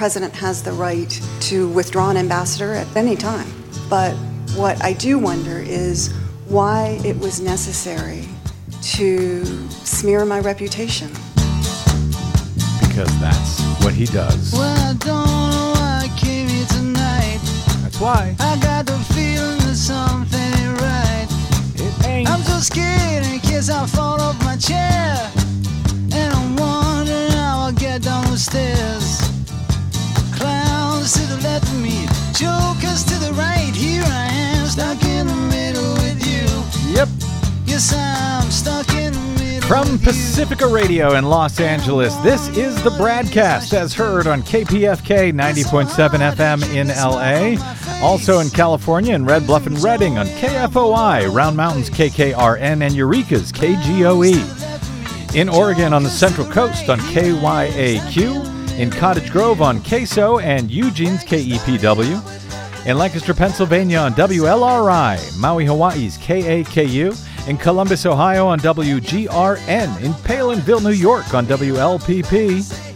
president has the right to withdraw an ambassador at any time. But what I do wonder is why it was necessary to smear my reputation. Because that's what he does. Well, I don't know why I came here tonight. That's why. I got the feeling that something ain't right. It ain't. I'm so scared in case I fall off my chair. And I'm wondering how I'll get down the stairs. Clowns to the left of me, jokers to the right. Here I am, stuck in the middle with you. Yep. Yes, I'm stuck in the middle. From. Pacifica Radio in Los Angeles, this is the BradCast as heard on KPFK 90.7 FM in LA. Also in California in Red Bluff and Redding on KFOI, Round Mountains KKRN, and Eureka's KGOE. In Oregon on the Central Coast on KYAQ. In Cottage Grove on KSO and Eugene's KEPW. In Lancaster, Pennsylvania on WLRI, Maui, Hawaii's KAKU. In Columbus, Ohio on WGRN. In Palenville, New York on WLPP.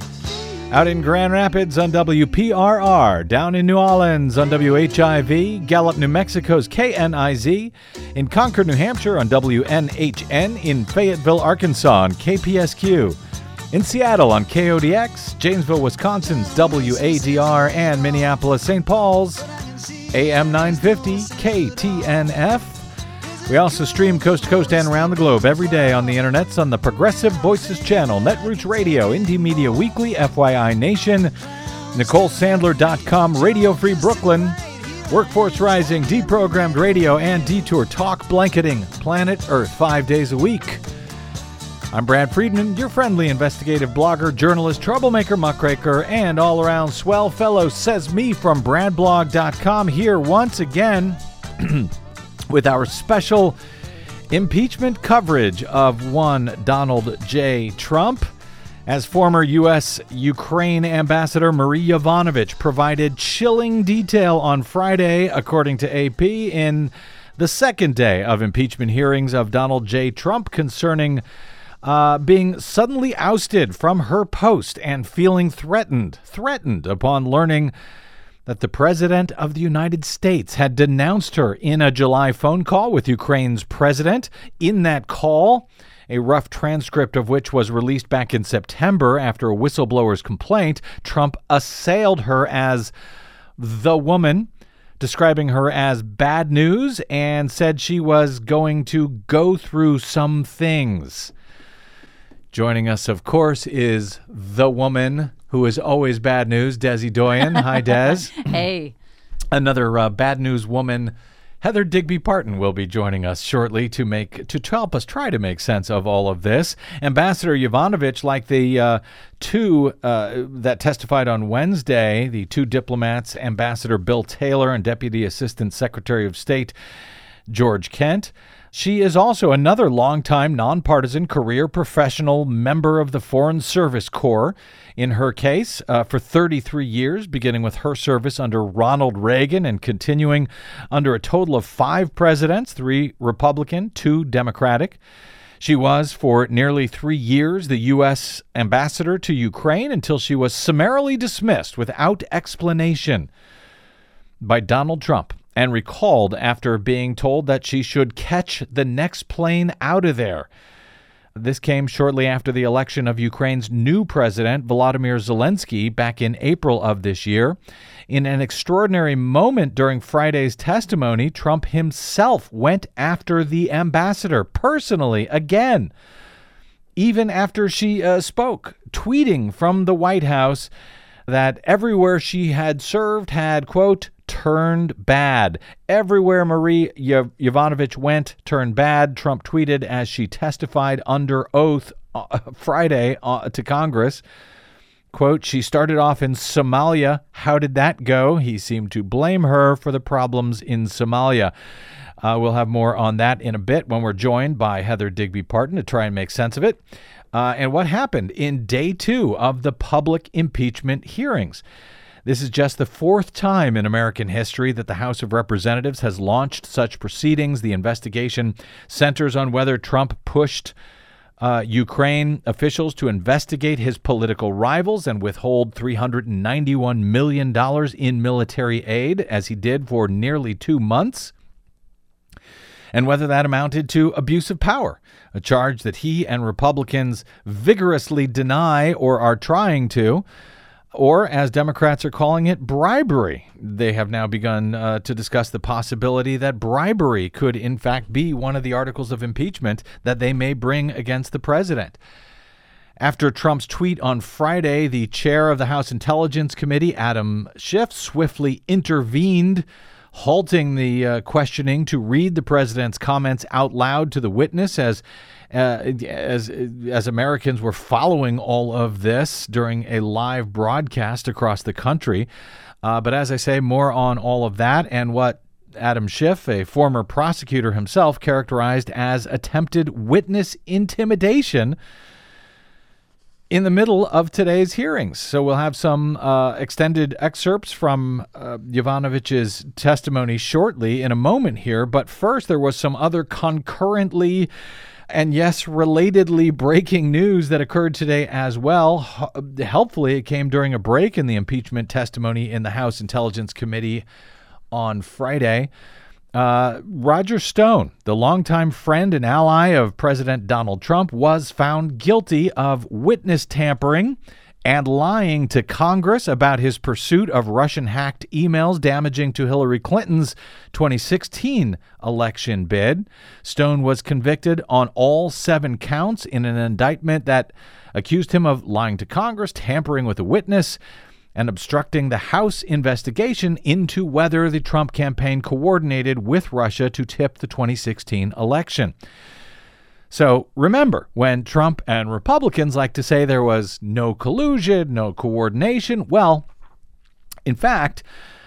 Out in Grand Rapids on WPRR, down in New Orleans on WHIV, Gallup, New Mexico's KNIZ, in Concord, New Hampshire on WNHN, in Fayetteville, Arkansas on KPSQ, in Seattle on KODX, Janesville, Wisconsin's WADR, and Minneapolis, St. Paul's AM 950 KTNF. We also stream coast to coast and around the globe every day on the internets on the Progressive Voices channel, Netroots Radio, Indie Media Weekly, FYI Nation, NicoleSandler.com, Radio Free Brooklyn, Workforce Rising, Deprogrammed Radio, and Detour Talk Blanketing Planet Earth five days a week. I'm Brad Friedman, your friendly investigative blogger, journalist, troublemaker, muckraker, and all around swell fellow, says me from BradBlog.com, here once again with our special impeachment coverage of one Donald J. Trump. As former U.S. Ukraine Ambassador Marie Yovanovitch provided chilling detail on Friday, according to AP, in the second day of impeachment hearings of Donald J. Trump concerning uh, being suddenly ousted from her post and feeling threatened, threatened upon learning that the President of the United States had denounced her in a July phone call with Ukraine's president. In that call, a rough transcript of which was released back in September after a whistleblower's complaint, Trump assailed her as the woman, describing her as bad news, and said she was going to go through some things. Joining us, of course, is the woman who is always bad news, Desi Doyen. Hi, Des. Hey. Another uh, bad news woman, Heather Digby Parton, will be joining us shortly to make to help us try to make sense of all of this. Ambassador Yovanovitch, like the uh, two uh, that testified on Wednesday, the two diplomats, Ambassador Bill Taylor and Deputy Assistant Secretary of State George Kent. She is also another longtime nonpartisan career professional member of the Foreign Service Corps. In her case, uh, for 33 years, beginning with her service under Ronald Reagan and continuing under a total of five presidents three Republican, two Democratic. She was, for nearly three years, the U.S. ambassador to Ukraine until she was summarily dismissed without explanation by Donald Trump and recalled after being told that she should catch the next plane out of there. This came shortly after the election of Ukraine's new president, Volodymyr Zelensky, back in April of this year. In an extraordinary moment during Friday's testimony, Trump himself went after the ambassador personally again, even after she uh, spoke, tweeting from the White House that everywhere she had served had, quote, turned bad. Everywhere Marie Yovanovitch went turned bad, Trump tweeted as she testified under oath uh, Friday uh, to Congress. Quote, she started off in Somalia. How did that go? He seemed to blame her for the problems in Somalia. Uh, we'll have more on that in a bit when we're joined by Heather Digby Parton to try and make sense of it. Uh, and what happened in day two of the public impeachment hearings. This is just the fourth time in American history that the House of Representatives has launched such proceedings. The investigation centers on whether Trump pushed uh, Ukraine officials to investigate his political rivals and withhold $391 million in military aid, as he did for nearly two months and whether that amounted to abuse of power, a charge that he and Republicans vigorously deny or are trying to. Or, as Democrats are calling it, bribery. They have now begun uh, to discuss the possibility that bribery could, in fact, be one of the articles of impeachment that they may bring against the president. After Trump's tweet on Friday, the chair of the House Intelligence Committee, Adam Schiff, swiftly intervened halting the uh, questioning to read the president's comments out loud to the witness as uh, as as Americans were following all of this during a live broadcast across the country. Uh, but as I say, more on all of that and what Adam Schiff, a former prosecutor himself, characterized as attempted witness intimidation in the middle of today's hearings. So we'll have some uh, extended excerpts from uh, testimony shortly in a moment here. But first, there was some other concurrently and yes, relatedly breaking news that occurred today as well. Helpfully, it came during a break in the impeachment testimony in the House Intelligence Committee on Friday. Uh, Roger Stone, the longtime friend and ally of President Donald Trump, was found guilty of witness tampering and lying to Congress about his pursuit of Russian hacked emails damaging to Hillary Clinton's 2016 election bid. Stone was convicted on all seven counts in an indictment that accused him of lying to Congress, tampering with a witness, and obstructing the House investigation into whether the Trump campaign coordinated with Russia to tip the 2016 election. So remember, when Trump and Republicans like to say there was no collusion, no coordination, well, in fact,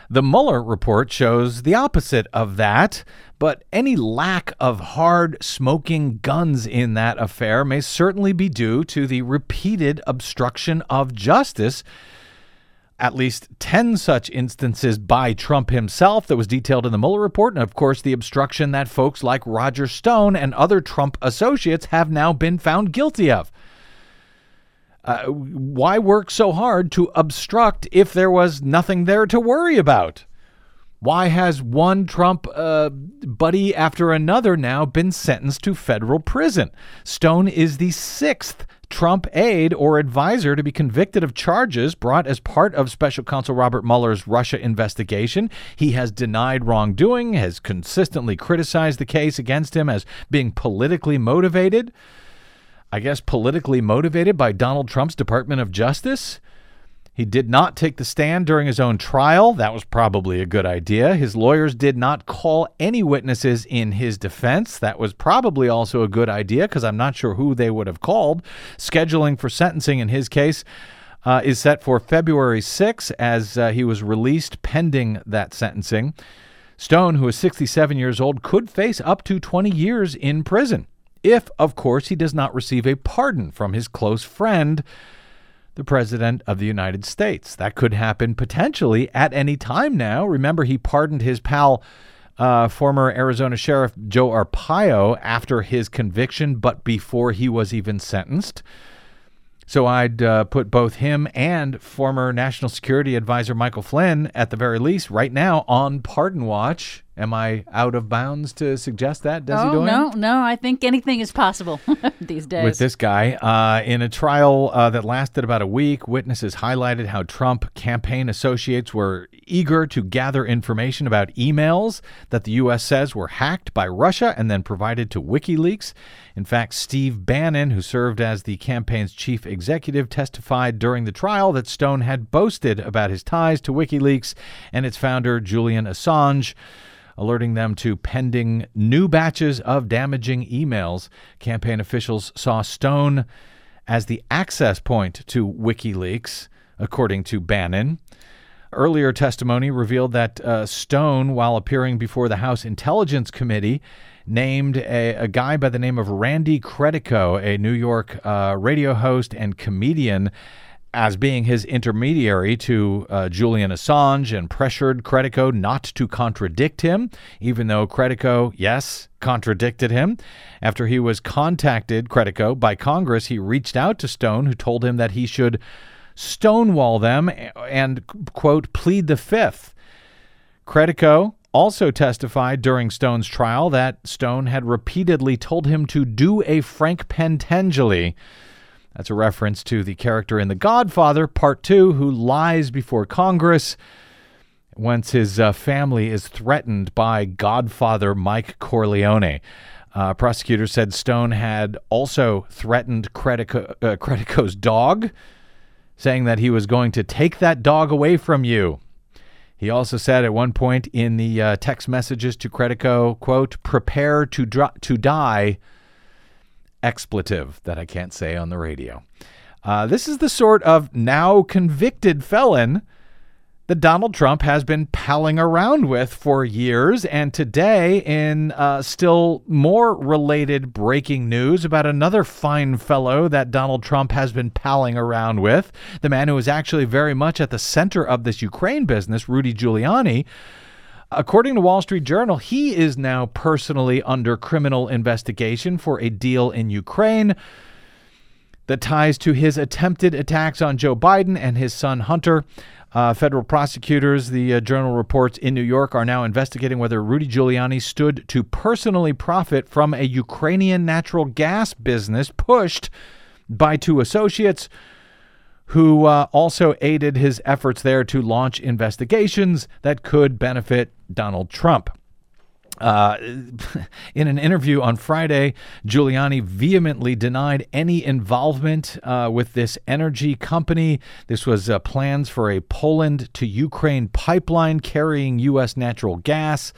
the Mueller report shows the opposite of that, but any lack of hard smoking guns in that affair may certainly be due to the repeated obstruction of justice at least 10 such instances by Trump himself that was detailed in the Mueller report. And of course, the obstruction that folks like Roger Stone and other Trump associates have now been found guilty of. Uh, why work so hard to obstruct if there was nothing there to worry about? Why has one Trump uh, buddy after another now been sentenced to federal prison? Stone is the sixth Trump aide or advisor to be convicted of charges brought as part of special counsel Robert Mueller's Russia investigation. He has denied wrongdoing, has consistently criticized the case against him as being politically motivated. I guess politically motivated by Donald Trump's Department of Justice. He did not take the stand during his own trial. That was probably a good idea. His lawyers did not call any witnesses in his defense. That was probably also a good idea because I'm not sure who they would have called. Scheduling for sentencing in his case uh, is set for February 6 as uh, he was released pending that sentencing. Stone, who is 67 years old, could face up to 20 years in prison if, of course, he does not receive a pardon from his close friend the President of the United States. That could happen potentially at any time now. Remember, he pardoned his pal, uh, former Arizona Sheriff Joe Arpaio, after his conviction, but before he was even sentenced. So I'd uh, put both him and former National Security Advisor Michael Flynn, at the very least, right now on pardon watch. Am I out of bounds to suggest that, Desi oh, Doyen? no, no. I think anything is possible these days. With this guy, uh, in a trial uh, that lasted about a week, witnesses highlighted how Trump campaign associates were eager to gather information about emails that the U.S. says were hacked by Russia and then provided to WikiLeaks. In fact, Steve Bannon, who served as the campaign's chief executive, testified during the trial that Stone had boasted about his ties to WikiLeaks and its founder, Julian Assange alerting them to pending new batches of damaging emails. Campaign officials saw Stone as the access point to WikiLeaks, according to Bannon. Earlier testimony revealed that uh, Stone, while appearing before the House Intelligence Committee, named a, a, guy by the name of Randy Credico, a New York uh, radio host and comedian, as being his intermediary to uh, Julian Assange and pressured Credico not to contradict him, even though Credico, yes, contradicted him. After he was contacted, Credico, by Congress, he reached out to Stone, who told him that he should stonewall them and, quote, plead the fifth. Credico also testified during Stone's trial that Stone had repeatedly told him to do a Frank Pentangeli that's a reference to the character in The Godfather, Part 2, who lies before Congress once his uh, family is threatened by Godfather Mike Corleone. Uh, prosecutors said Stone had also threatened Credico, uh, Credico's dog, saying that he was going to take that dog away from you. He also said at one point in the uh, text messages to Credico, quote, prepare to, dr- to die expletive that I can't say on the radio. Uh, this is the sort of now convicted felon that Donald Trump has been palling around with for years. And today, in uh, still more related breaking news about another fine fellow that Donald Trump has been palling around with, the man who is actually very much at the center of this Ukraine business, Rudy Giuliani. According to Wall Street Journal, he is now personally under criminal investigation for a deal in Ukraine that ties to his attempted attacks on Joe Biden and his son Hunter. Uh, federal prosecutors, the uh, journal reports in New York, are now investigating whether Rudy Giuliani stood to personally profit from a Ukrainian natural gas business pushed by two associates who uh, also aided his efforts there to launch investigations that could benefit Donald Trump. Uh, in an interview on Friday, Giuliani vehemently denied any involvement uh, with this energy company. This was uh, plans for a Poland to Ukraine pipeline carrying U.S. natural gas.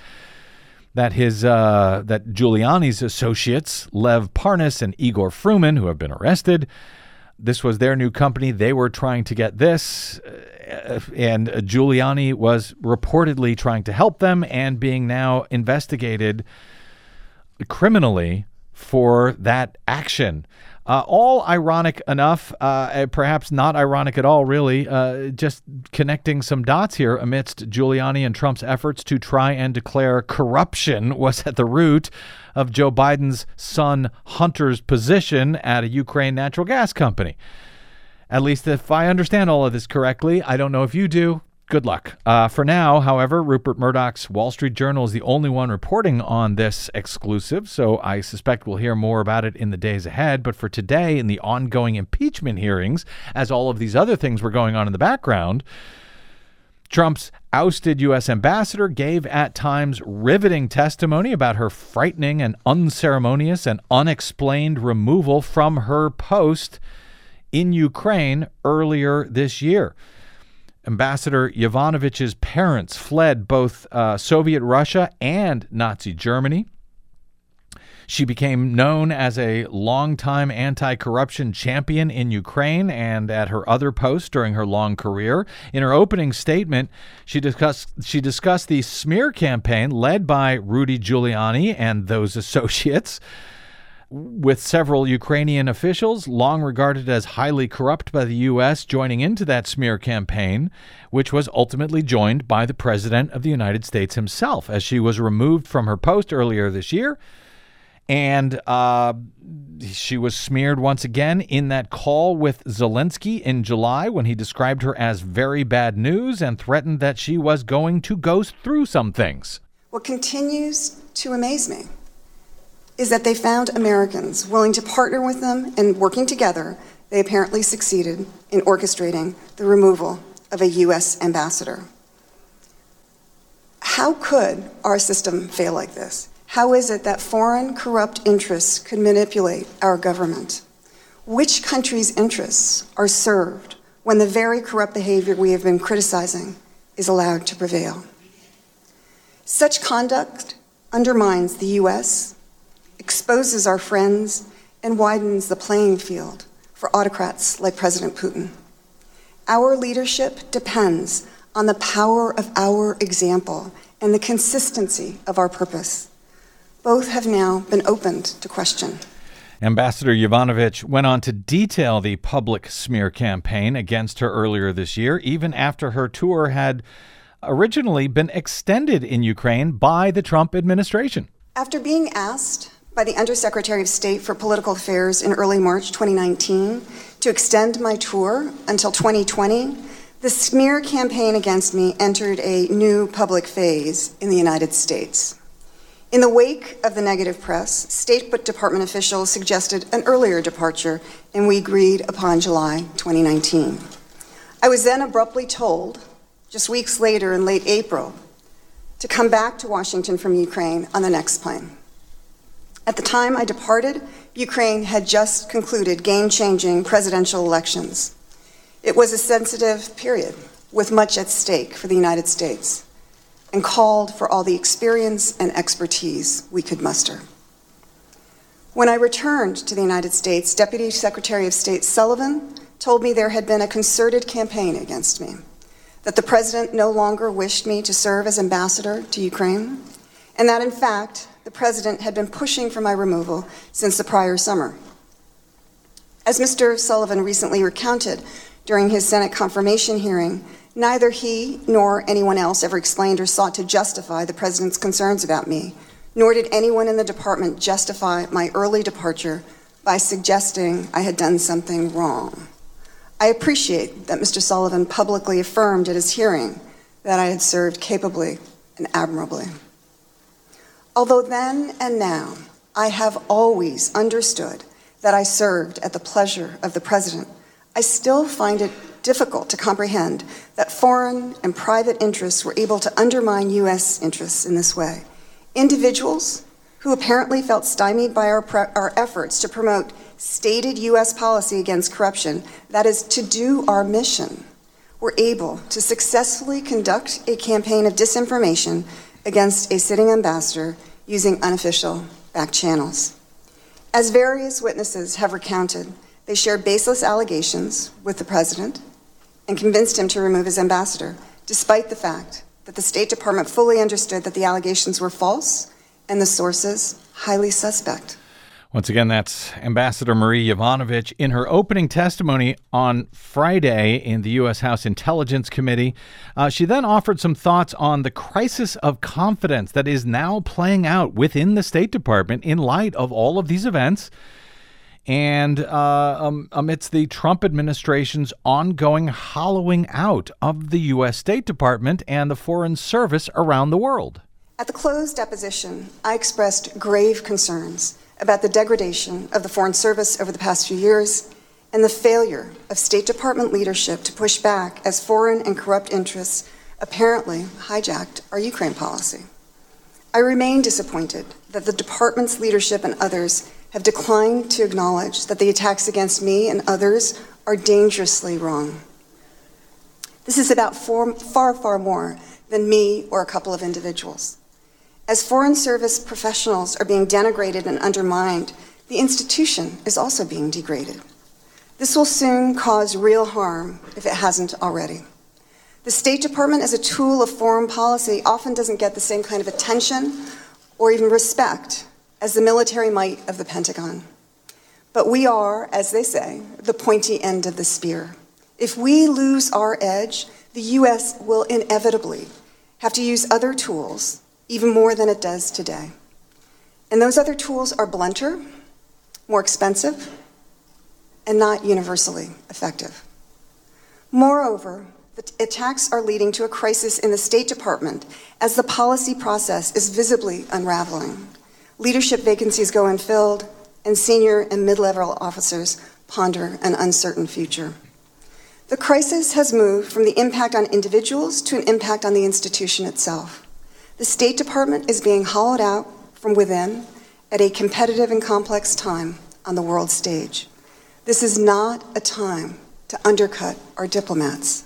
That his uh, that Giuliani's associates Lev Parnas and Igor Fruman, who have been arrested, this was their new company. They were trying to get this, uh, and Giuliani was reportedly trying to help them and being now investigated criminally for that action. Uh, all ironic enough, uh, perhaps not ironic at all, really. Uh, just connecting some dots here amidst Giuliani and Trump's efforts to try and declare corruption was at the root of Joe Biden's son Hunter's position at a Ukraine natural gas company. At least if I understand all of this correctly, I don't know if you do. Good luck. Uh, for now, however, Rupert Murdoch's Wall Street Journal is the only one reporting on this exclusive, so I suspect we'll hear more about it in the days ahead. But for today, in the ongoing impeachment hearings, as all of these other things were going on in the background, Trump's ousted U.S. ambassador gave at times riveting testimony about her frightening and unceremonious and unexplained removal from her post in Ukraine earlier this year. Ambassador Yovanovitch's parents fled both uh, Soviet Russia and Nazi Germany. She became known as a longtime anti corruption champion in Ukraine and at her other posts during her long career. In her opening statement, she discussed, she discussed the smear campaign led by Rudy Giuliani and those associates with several Ukrainian officials, long regarded as highly corrupt by the U.S., joining into that smear campaign, which was ultimately joined by the President of the United States himself, as she was removed from her post earlier this year. And uh, she was smeared once again in that call with Zelensky in July when he described her as very bad news and threatened that she was going to go through some things. What continues to amaze me is that they found Americans willing to partner with them and working together, they apparently succeeded in orchestrating the removal of a U.S. ambassador. How could our system fail like this? How is it that foreign corrupt interests could manipulate our government? Which country's interests are served when the very corrupt behavior we have been criticizing is allowed to prevail? Such conduct undermines the U.S., exposes our friends, and widens the playing field for autocrats like President Putin. Our leadership depends on the power of our example and the consistency of our purpose. Both have now been opened to question. Ambassador Yovanovitch went on to detail the public smear campaign against her earlier this year, even after her tour had originally been extended in Ukraine by the Trump administration. After being asked by the Undersecretary of State for Political Affairs in early March 2019 to extend my tour until 2020, the smear campaign against me entered a new public phase in the United States. In the wake of the negative press, State Department officials suggested an earlier departure, and we agreed upon July 2019. I was then abruptly told, just weeks later in late April, to come back to Washington from Ukraine on the next plane. At the time I departed, Ukraine had just concluded game changing presidential elections. It was a sensitive period with much at stake for the United States and called for all the experience and expertise we could muster. When I returned to the United States, Deputy Secretary of State Sullivan told me there had been a concerted campaign against me, that the president no longer wished me to serve as ambassador to Ukraine, and that in fact, the president had been pushing for my removal since the prior summer. As Mr. Sullivan recently recounted during his Senate confirmation hearing, Neither he nor anyone else ever explained or sought to justify the president's concerns about me, nor did anyone in the department justify my early departure by suggesting I had done something wrong. I appreciate that Mr. Sullivan publicly affirmed at his hearing that I had served capably and admirably. Although then and now I have always understood that I served at the pleasure of the president, I still find it difficult to comprehend that foreign and private interests were able to undermine U.S. interests in this way. Individuals who apparently felt stymied by our, pre- our efforts to promote stated U.S. policy against corruption, that is, to do our mission, were able to successfully conduct a campaign of disinformation against a sitting ambassador using unofficial back channels. As various witnesses have recounted, they shared baseless allegations with the president and convinced him to remove his ambassador, despite the fact that the State Department fully understood that the allegations were false and the sources highly suspect. Once again, that's Ambassador Marie Yovanovitch in her opening testimony on Friday in the U.S. House Intelligence Committee. Uh, she then offered some thoughts on the crisis of confidence that is now playing out within the State Department in light of all of these events and uh, um, amidst the Trump administration's ongoing hollowing out of the U.S. State Department and the Foreign Service around the world. At the closed deposition, I expressed grave concerns about the degradation of the Foreign Service over the past few years and the failure of State Department leadership to push back as foreign and corrupt interests apparently hijacked our Ukraine policy. I remain disappointed that the department's leadership and others have declined to acknowledge that the attacks against me and others are dangerously wrong. This is about far, far, far more than me or a couple of individuals. As Foreign Service professionals are being denigrated and undermined, the institution is also being degraded. This will soon cause real harm if it hasn't already. The State Department, as a tool of foreign policy, often doesn't get the same kind of attention or even respect as the military might of the Pentagon. But we are, as they say, the pointy end of the spear. If we lose our edge, the U.S. will inevitably have to use other tools, even more than it does today. And those other tools are blunter, more expensive, and not universally effective. Moreover, the attacks are leading to a crisis in the State Department as the policy process is visibly unraveling leadership vacancies go unfilled, and senior and mid level officers ponder an uncertain future. The crisis has moved from the impact on individuals to an impact on the institution itself. The State Department is being hollowed out from within at a competitive and complex time on the world stage. This is not a time to undercut our diplomats.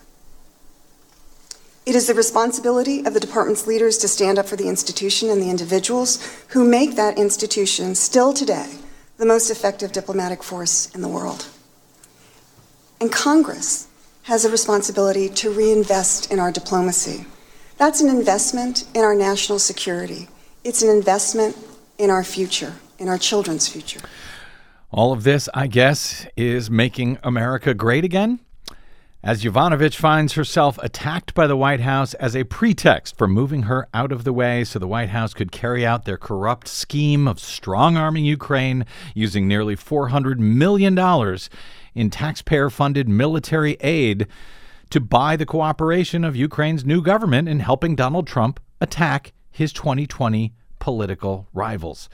It is the responsibility of the department's leaders to stand up for the institution and the individuals who make that institution still today the most effective diplomatic force in the world. And Congress has a responsibility to reinvest in our diplomacy. That's an investment in our national security. It's an investment in our future, in our children's future. All of this, I guess, is making America great again? As Yovanovitch finds herself attacked by the White House as a pretext for moving her out of the way so the White House could carry out their corrupt scheme of strong arming Ukraine using nearly $400 million in taxpayer funded military aid to buy the cooperation of Ukraine's new government in helping Donald Trump attack his 2020 political rivals.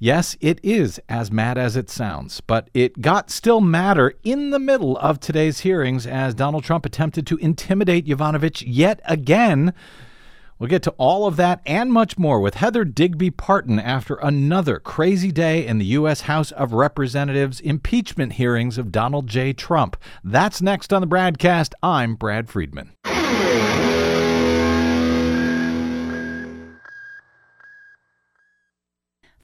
Yes, it is as mad as it sounds, but it got still madder in the middle of today's hearings as Donald Trump attempted to intimidate Yovanovitch yet again. We'll get to all of that and much more with Heather Digby Parton after another crazy day in the U.S. House of Representatives impeachment hearings of Donald J. Trump. That's next on the BradCast. I'm Brad Friedman.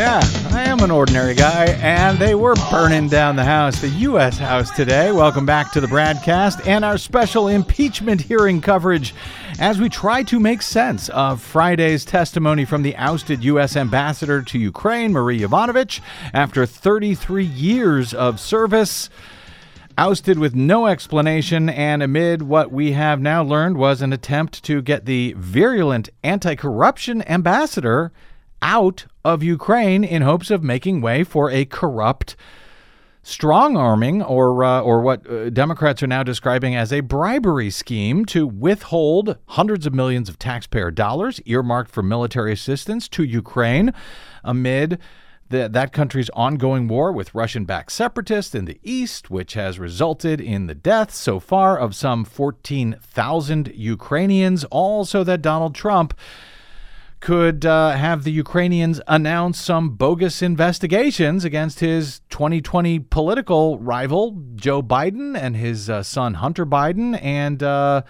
Yeah, I am an ordinary guy, and they were burning down the house, the U.S. House today. Welcome back to the BradCast and our special impeachment hearing coverage as we try to make sense of Friday's testimony from the ousted U.S. ambassador to Ukraine, Marie Yovanovitch, after 33 years of service ousted with no explanation, and amid what we have now learned was an attempt to get the virulent anti corruption ambassador out of Ukraine in hopes of making way for a corrupt strong arming, or uh, or what uh, Democrats are now describing as a bribery scheme to withhold hundreds of millions of taxpayer dollars earmarked for military assistance to Ukraine amid the, that country's ongoing war with Russian backed separatists in the east, which has resulted in the death so far of some 14,000 Ukrainians, all so that Donald Trump could uh, have the Ukrainians announce some bogus investigations against his 2020 political rival, Joe Biden, and his uh, son, Hunter Biden, and uh,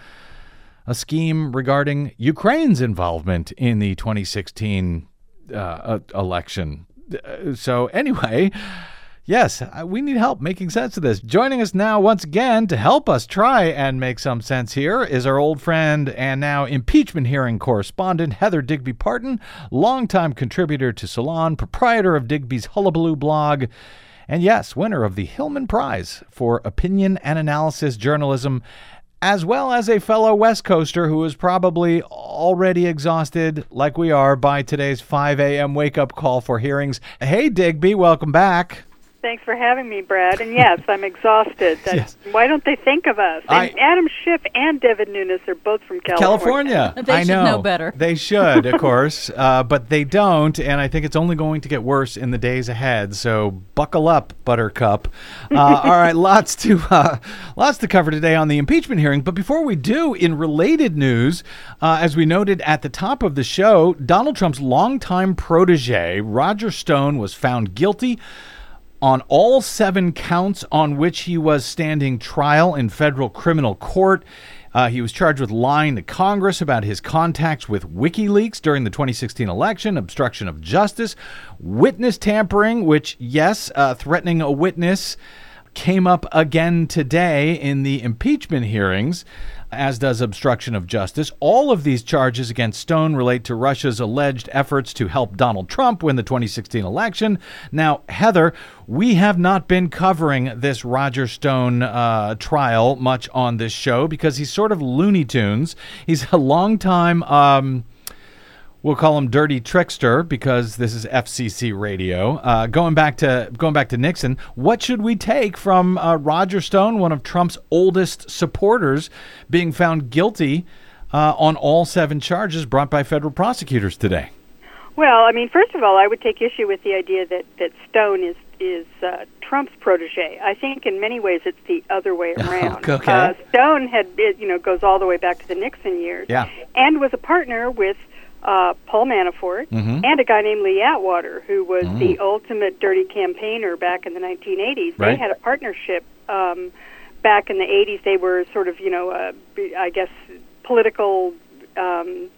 a scheme regarding Ukraine's involvement in the 2016 uh, election. Uh, so, anyway. Yes, uh, we need help making sense of this. Joining us now, once again, to help us try and make some sense here, is our old friend and now impeachment hearing correspondent, Heather Digby Parton, longtime contributor to Salon, proprietor of Digby's Hullabaloo blog, and yes, winner of the Hillman Prize for Opinion and Analysis Journalism, as well as a fellow West Coaster who is probably already exhausted, like we are, by today's 5 a.m. wake up call for hearings. Hey, Digby, welcome back. Thanks for having me, Brad. And yes, I'm exhausted. That, Yes. Why don't they think of us? And I- Adam Schiff and Devin Nunes are both from California. California. They I should know. know better. They should, of course, uh, but they don't, and I think it's only going to get worse in the days ahead. So buckle up, Buttercup. Uh, all right, lots to uh, lots to cover today on the impeachment hearing. But before we do, in related news, uh, as we noted at the top of the show, Donald Trump's longtime protege Roger Stone was found guilty on all seven counts on which he was standing trial in federal criminal court. Uh, he was charged with lying to Congress about his contacts with WikiLeaks during the 2016 election, obstruction of justice, witness tampering, which, yes, uh, threatening a witness came up again today in the impeachment hearings, as does obstruction of justice. All of these charges against Stone relate to Russia's alleged efforts to help Donald Trump win the 2016 election. Now, Heather, we have not been covering this Roger Stone uh, trial much on this show because he's sort of Looney Tunes. He's a longtime. Um, We'll call him Dirty Trickster because this is FCC radio. Uh, going back to going back to Nixon, what should we take from uh, Roger Stone, one of Trump's oldest supporters, being found guilty uh, on all seven charges brought by federal prosecutors today? Well, I mean, first of all, I would take issue with the idea that, that Stone is is uh, Trump's protege. I think in many ways it's the other way around. okay. Uh, Stone had you know goes all the way back to the Nixon years. Yeah. And was a partner with uh, Paul Manafort Mhm. and a guy named Lee Atwater, who was Mm. the ultimate dirty campaigner back in the 1980s. Right. They had a partnership um, back in the 80s. They were sort of, you know, uh, I guess, political, um,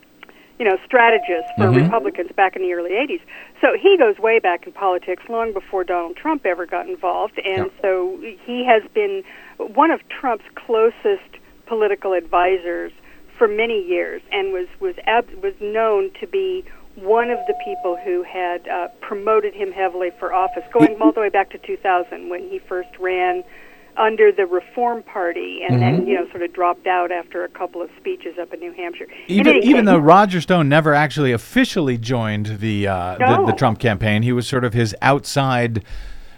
you know, strategists for Mhm. Republicans back in the early 80s. So he goes way back in politics, long before Donald Trump ever got involved. And Yeah. so he has been one of Trump's closest political advisors for many years, and was was ab- was known to be one of the people who had uh, promoted him heavily for office, going all the way back to 2000 when he first ran under the Reform Party, and then you know sort of dropped out after a couple of speeches up in New Hampshire. Even even case- though Roger Stone never actually officially joined the, uh, the the Trump campaign, he was sort of his outside,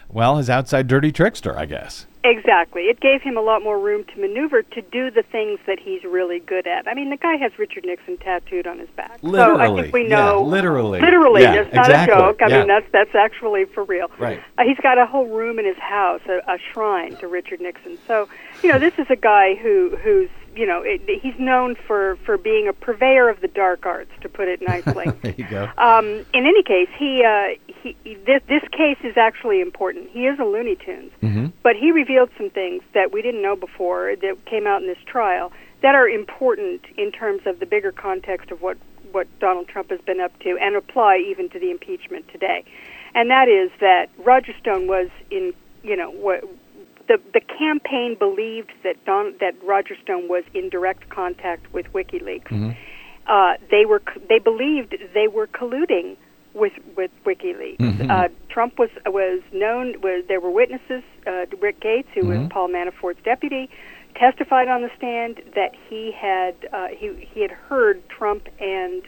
well, his outside dirty trickster, I guess. Exactly. It gave him a lot more room to maneuver to do the things that he's really good at. I mean, the guy has Richard Nixon tattooed on his back. so I think we yeah, know. literally. Literally. Yeah, It's not exactly, a joke. I yeah. mean, that's that's actually for real. Right. Uh, he's got a whole room in his house, a, a shrine to Richard Nixon. So, you know, this is a guy who who's you know it, he's known for for being a purveyor of the dark arts, to put it nicely. There you go. Um, in any case, he, uh, he this, this case is actually important. He is a Looney Tunes, Mhm. but he revealed some things that we didn't know before that came out in this trial that are important in terms of the bigger context of what what Donald Trump has been up to, and apply even to the impeachment today. And that is that Roger Stone was in, you know, what. The, the campaign believed that Don, that Roger Stone was in direct contact with WikiLeaks uh, they were they believed they were colluding with with WikiLeaks. Mhm. Uh, Trump was was known was there were witnesses. Uh, Rick Gates, who was Mhm. Paul Manafort's deputy, testified on the stand that he had uh, he he had heard Trump and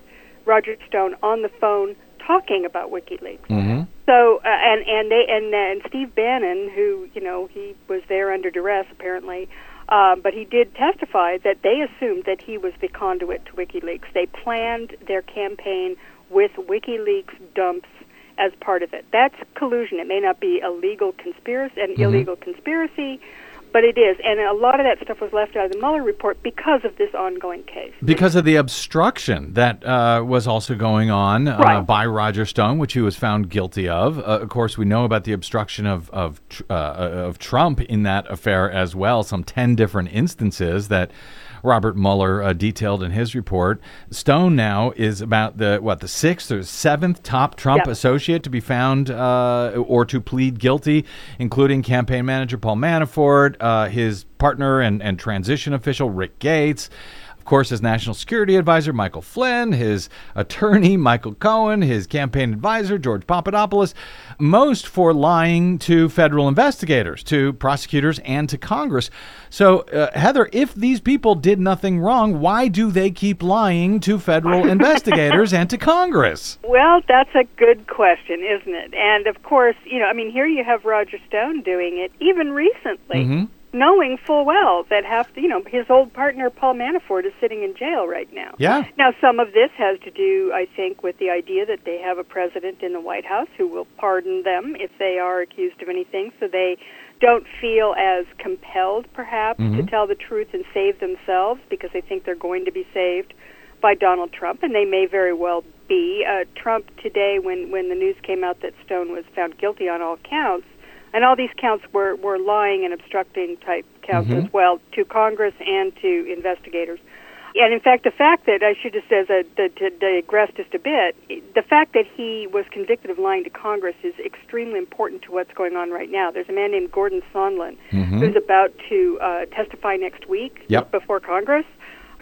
Roger Stone on the phone talking about WikiLeaks. hmm So uh, and and they and and Steve Bannon, who you know he was there under duress apparently, um, but he did testify that they assumed that he was the conduit to WikiLeaks. They planned their campaign with WikiLeaks dumps as part of it. That's collusion. It may not be a legal conspiracy, an illegal conspiracy, but it is. And a lot of that stuff was left out of the Mueller report because of this ongoing case. Because of the obstruction that uh, was also going on uh, Right. by Roger Stone, which he was found guilty of. Uh, of course, we know about the obstruction of of, tr- uh, of Trump in that affair as well. Some ten different instances that Robert Mueller uh, detailed in his report. Stone now is about the what the sixth or seventh top Trump Yep. associate to be found uh, or to plead guilty, including campaign manager Paul Manafort, uh, his partner and, and transition official Rick Gates. Of course, his national security advisor, Michael Flynn, his attorney, Michael Cohen, his campaign advisor, George Papadopoulos, most for lying to federal investigators, to prosecutors, and to Congress. So, uh, Heather, if these people did nothing wrong, why do they keep lying to federal investigators and to Congress? Well, that's a good question, isn't it? And of course, you know, I mean, here you have Roger Stone doing it, even recently, Mhm. Knowing full well that half, you know, his old partner Paul Manafort is sitting in jail right now. Yeah. Now, some of this has to do, I think, with the idea that they have a president in the White House who will pardon them if they are accused of anything, so they don't feel as compelled, perhaps, to Mhm. tell the truth and save themselves because they think they're going to be saved by Donald Trump, and they may very well be. Uh, Trump today, when when the news came out that Stone was found guilty on all counts, and all these counts were were lying and obstructing type counts Mhm. as well to Congress and to investigators. And in fact, the fact that I should just as a to, to digress just a bit, the fact that he was convicted of lying to Congress is extremely important to what's going on right now. There's a man named Gordon Sondland Mhm. who's about to uh, testify next week Yep. before Congress,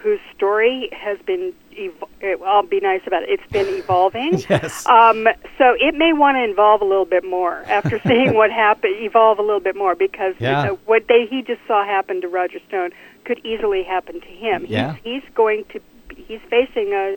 whose story has been. Ev- I'll be nice about it. It's been evolving. Yes. Um, so it may want to evolve a little bit more after seeing what happened. Evolve a little bit more because Yeah. uh, what they he just saw happen to Roger Stone could easily happen to him. Yeah. He's, he's going to. He's facing a.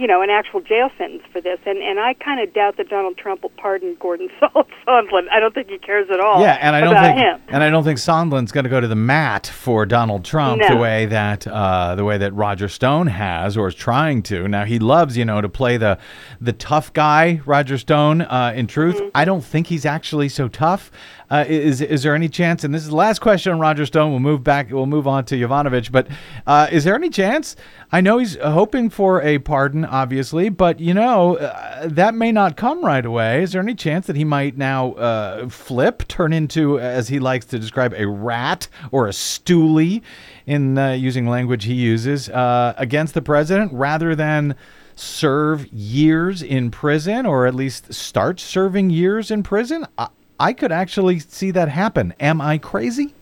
you know, an actual jail sentence for this. And and I kind of doubt that Donald Trump will pardon Gordon Sondland. I don't think he cares at all. Yeah, and I don't think him. and I don't think Sondland's going to go to the mat for Donald Trump the way that uh, the way that Roger Stone has or is trying to. Now he loves you know to play the the tough guy, Roger Stone. Uh, in truth, Mm-hmm. I don't think he's actually so tough. Uh, is is there any chance? And this is the last question on Roger Stone. We'll move back. We'll move on to Yovanovitch. But uh, is there any chance? I know he's hoping for a pardon, obviously, but you know uh, that may not come right away. Is there any chance that he might now uh, flip, turn into, as he likes to describe, a rat or a stoolie, in uh, using language he uses uh, against the president, rather than serve years in prison, or at least start serving years in prison? I could actually see that happen. Am I crazy?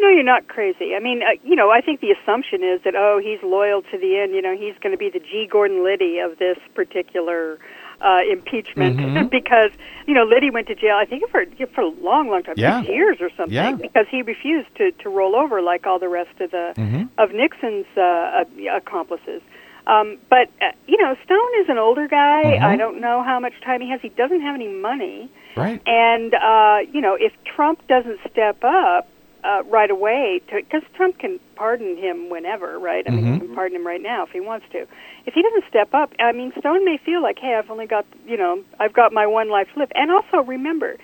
No, you're not crazy. I mean, uh, you know, I think the assumption is that oh, he's loyal to the end. You know, he's going to be the G. Gordon Liddy of this particular uh, impeachment Mm-hmm. because you know Liddy went to jail. I think for for a long, long time, Yeah. six years or something, Yeah. because he refused to to roll over like all the rest of the Mm-hmm. of Nixon's uh, uh, accomplices. Um, but uh, you know, Stone is an older guy. Mm-hmm. I don't know how much time he has. He doesn't have any money. Right. And uh, you know, if Trump doesn't step up uh, right away, because Trump can pardon him whenever, right? I mean, he can pardon him right now if he wants to. If he doesn't step up, I mean, Stone may feel like, hey, I've only got, you know, I've got my one life to live. And also remember,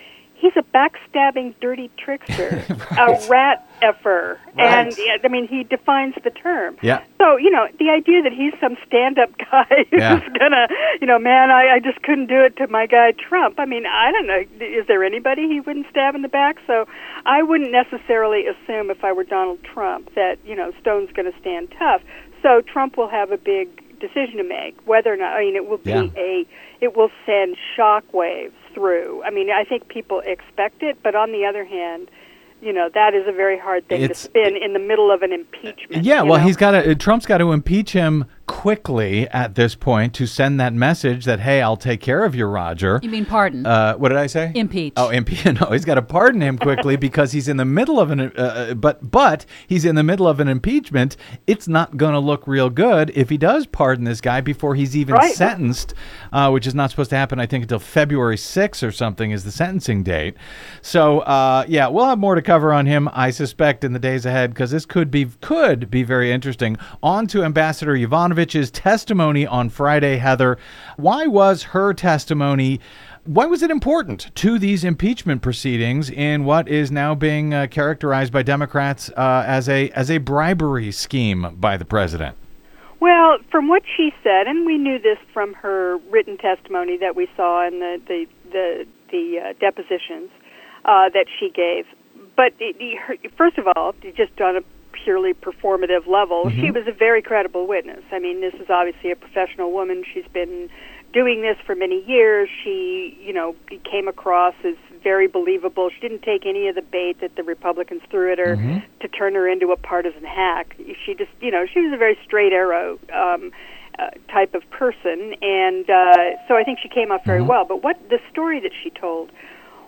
he's a backstabbing, dirty trickster, a rat effer, and Right. yeah, I mean, he defines the term. Yeah. So you know, the idea that he's some stand-up guy who's Yeah. gonna, you know, man, I, I just couldn't do it to my guy Trump. I mean, I don't know. Is there anybody he wouldn't stab in the back? So I wouldn't necessarily assume if I were Donald Trump that you know Stone's going to stand tough. So Trump will have a big decision to make whether or not. I mean, it will be Yeah. a, it will send shockwaves through. I mean, I think people expect it, but on the other hand. You know that is a very hard thing It's- to spin in the middle of an impeachment. Yeah, well, know? he's got to. Trump's got to impeach him quickly at this point to send that message that hey, I'll take care of you, Roger. You mean pardon? Uh, what did I say? Impeach. Oh, impeach. No, he's got to pardon him quickly because he's in the middle of an. Uh, but but he's in the middle of an impeachment. It's not going to look real good if he does pardon this guy before he's even Right. sentenced, uh, which is not supposed to happen. I think until February 6th or something is the sentencing date. So uh, yeah, we'll have more to cover on him. I suspect in the days ahead because this could be could be very interesting. On to Ambassador Yovanovitch's testimony on Friday. Heather, why was her testimony? Why was it important to these impeachment proceedings in what is now being uh, characterized by Democrats uh, as a as a bribery scheme by the president? Well, from what she said, and we knew this from her written testimony that we saw in the the the, the uh, depositions uh, that she gave. But first of all, just on a purely performative level, she was a very credible witness. I mean, this is obviously a professional woman. She's been doing this for many years. She, you know, came across as very believable. She didn't take any of the bait that the Republicans threw at her to turn her into a partisan hack. She just, you know, she was a very straight arrow um, uh, type of person, and uh, so I think she came off very well. But what the story that she told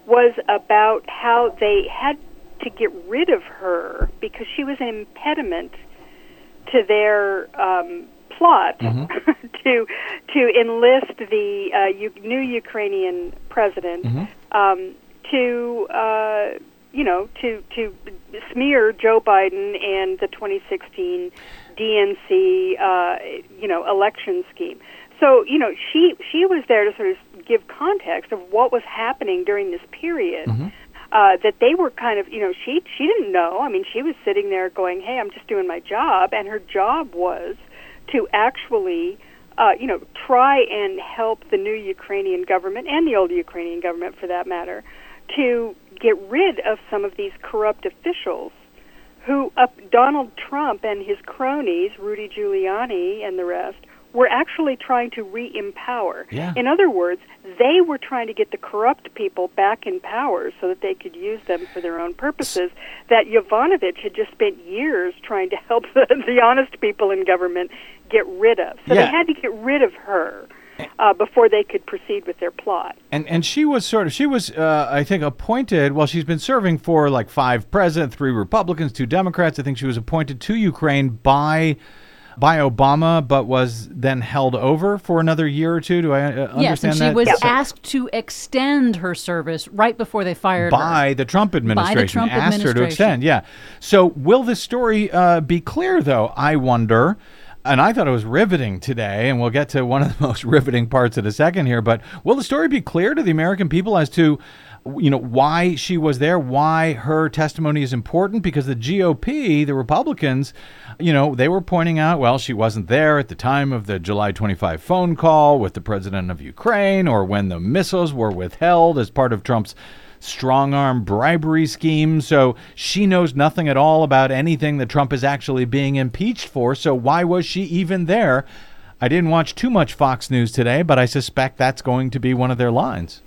was about how they had to get rid of her because she was an impediment to their um, plot to to enlist the uh, U- new Ukrainian president um, to uh, you know to to smear Joe Biden and the 2016 DNC uh, you know election scheme. So you know she she was there to sort of give context of what was happening during this period. Uh, that they were kind of, you know, she she didn't know. I mean, she was sitting there going, "Hey, I'm just doing my job," and her job was to actually, uh, you know, try and help the new Ukrainian government and the old Ukrainian government, for that matter, to get rid of some of these corrupt officials who uh, Donald Trump and his cronies, Rudy Giuliani and the rest, were actually trying to re-empower. Yeah. In other words, they were trying to get the corrupt people back in power so that they could use them for their own purposes. That Yovanovitch had just spent years trying to help the, the honest people in government get rid of. So Yeah. they had to get rid of her uh, before they could proceed with their plot. And and she was sort of she was uh, I think appointed. Well, she's been serving for like five presidents, three Republicans, two Democrats. I think she was appointed to Ukraine by by Obama, but was then held over for another year or two. Do I uh, understand yes, and she that? was So- asked to extend her service right before they fired her. by the Trump administration. Trump asked her to administration. extend. Yeah. So will this story uh, be clear, though? I wonder. And I thought it was riveting today, and we'll get to one of the most riveting parts in a second here. But will the story be clear to the American people as to, you know, why she was there, why her testimony is important? Because the GOP, the Republicans, you know, they were pointing out, well, she wasn't there at the time of the July 25 phone call with the president of Ukraine, or when the missiles were withheld as part of Trump's strong arm bribery scheme. So she knows nothing at all about anything that Trump is actually being impeached for. So why was she even there? I didn't watch too much Fox News today, but I suspect that's going to be one of their lines.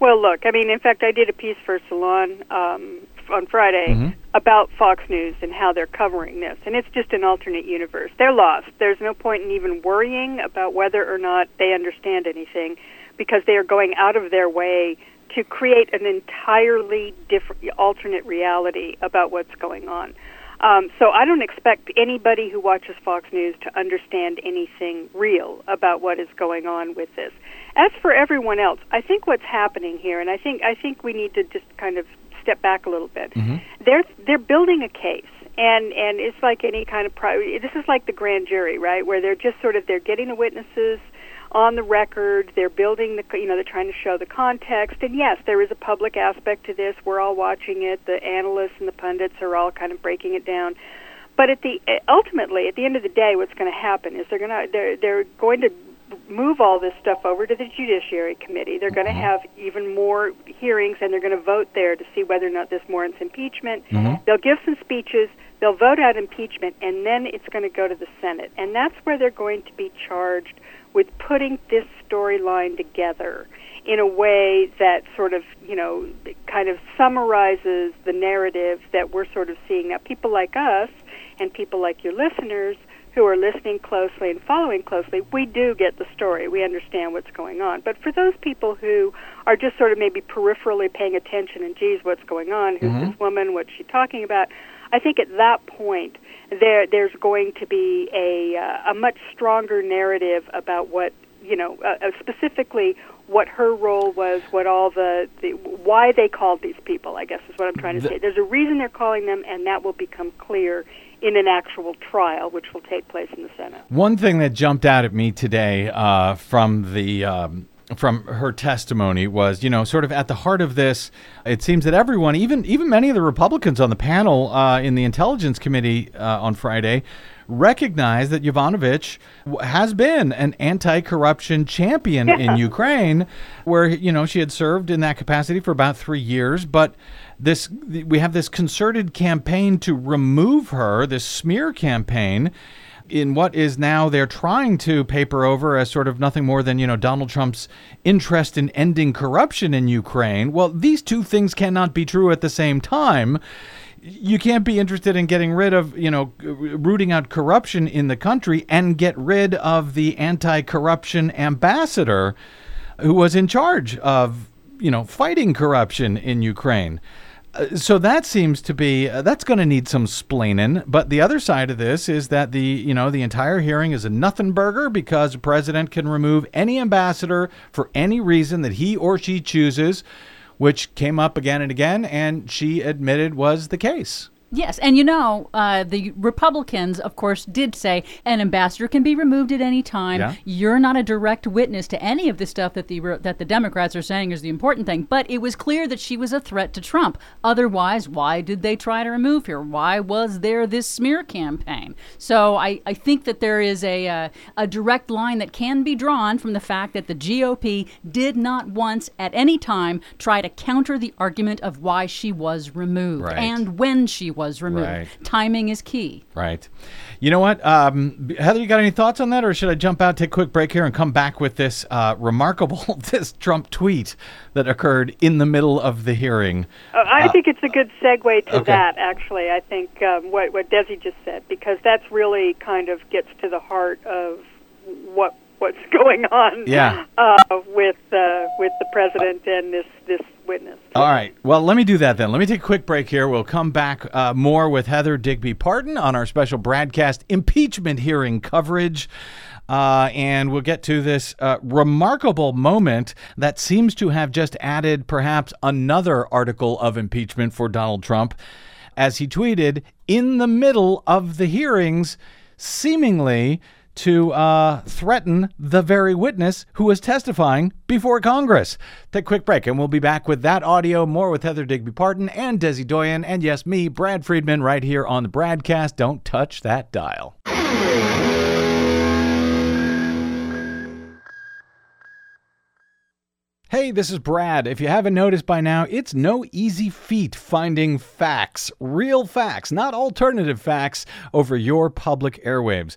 Well, look, I mean, in fact, I did a piece for Salon um, on Friday about Fox News and how they're covering this, and it's just an alternate universe. They're lost. There's no point in even worrying about whether or not they understand anything, because they are going out of their way to create an entirely different, alternate reality about what's going on. Um, so I don't expect anybody who watches Fox News to understand anything real about what is going on with this. As for everyone else, I think what's happening here, and I think I think we need to just kind of step back a little bit. Mm-hmm. They're they're building a case, and and it's like any kind of pri- this is like the grand jury, right? Where they're just sort of they're getting the witnesses on the record. They're building the, you know, they're trying to show the context. And yes, there is a public aspect to this. We're all watching it. The analysts and the pundits are all kind of breaking it down. But at the ultimately, at the end of the day, what's going to happen is they're going to they're they're going to move all this stuff over to the Judiciary Committee. They're going to mm-hmm. have even more hearings, and they're going to vote there to see whether or not this warrants impeachment. Mm-hmm. They'll give some speeches. They'll vote out impeachment, and then it's going to go to the Senate, and that's where they're going to be charged with putting this storyline together in a way that sort of, you know, kind of summarizes the narrative that we're sort of seeing now. People like us and people like your listeners who are listening closely and following closely, we do get the story. We understand what's going on. But for those people who are just sort of maybe peripherally paying attention and, geez, what's going on? Who's this woman? What's she talking about? I think at that point, there there's going to be a uh, a much stronger narrative about what you know uh, uh, specifically what her role was, what all the, the why they called these people. I guess is what I'm trying to say. There's a reason they're calling them, and that will become clear in an actual trial, which will take place in the Senate. One thing that jumped out at me today uh, from the um, from her testimony was, you know, sort of at the heart of this. It seems that everyone, even even many of the Republicans on the panel uh, in the Intelligence Committee uh, on Friday, recognize that Yovanovitch has been an anti-corruption champion in Ukraine, where you know she had served in that capacity for about three years, but this we have this concerted campaign to remove her, this smear campaign in what is now they're trying to paper over as sort of nothing more than you know Donald Trump's interest in ending corruption in Ukraine. Well, these two things cannot be true at the same time. You can't be interested in getting rid of, you know, rooting out corruption in the country and get rid of the anti-corruption ambassador who was in charge of, you know, fighting corruption in Ukraine. Uh, so that seems to be uh, that's going to need some splaining. But the other side of this is that the you know the entire hearing is a nothing burger because the president can remove any ambassador for any reason that he or she chooses, which came up again and again, and she admitted was the case. Yes, and you know, uh, the Republicans, of course, did say an ambassador can be removed at any time. Yeah. You're not a direct witness to any of the stuff that the re- that the Democrats are saying is the important thing. But it was clear that she was a threat to Trump. Otherwise, why did they try to remove her? Why was there this smear campaign? So I, I think that there is a uh, a direct line that can be drawn from the fact that the GOP did not once at any time try to counter the argument of why she was removed Right. and when she was removed. Right. Timing is key. Right. You know what, um, Heather? You got any thoughts on that, or should I jump out, take a quick break here, and come back with this uh, remarkable this Trump tweet that occurred in the middle of the hearing? Uh, I think it's a good segue to okay. that, actually. I think um, what, what Desi just said, because that's really kind of gets to the heart of what what's going on Yeah. uh, with uh, with the president and this this witness. All right. Well, let me do that then. Let me take a quick break here. We'll come back uh, more with Heather Digby Parton on our special BradCast impeachment hearing coverage. Uh, and we'll get to this uh, remarkable moment that seems to have just added perhaps another article of impeachment for Donald Trump, as he tweeted in the middle of the hearings, seemingly to uh, threaten the very witness who was testifying before Congress. Take a quick break, and we'll be back with that audio, more with Heather Digby Parton and Desi Doyen, and yes, me, Brad Friedman, right here on the BradCast. Don't touch that dial. Hey, this is Brad. If you haven't noticed by now, it's no easy feat finding facts, real facts, not alternative facts, over your public airwaves.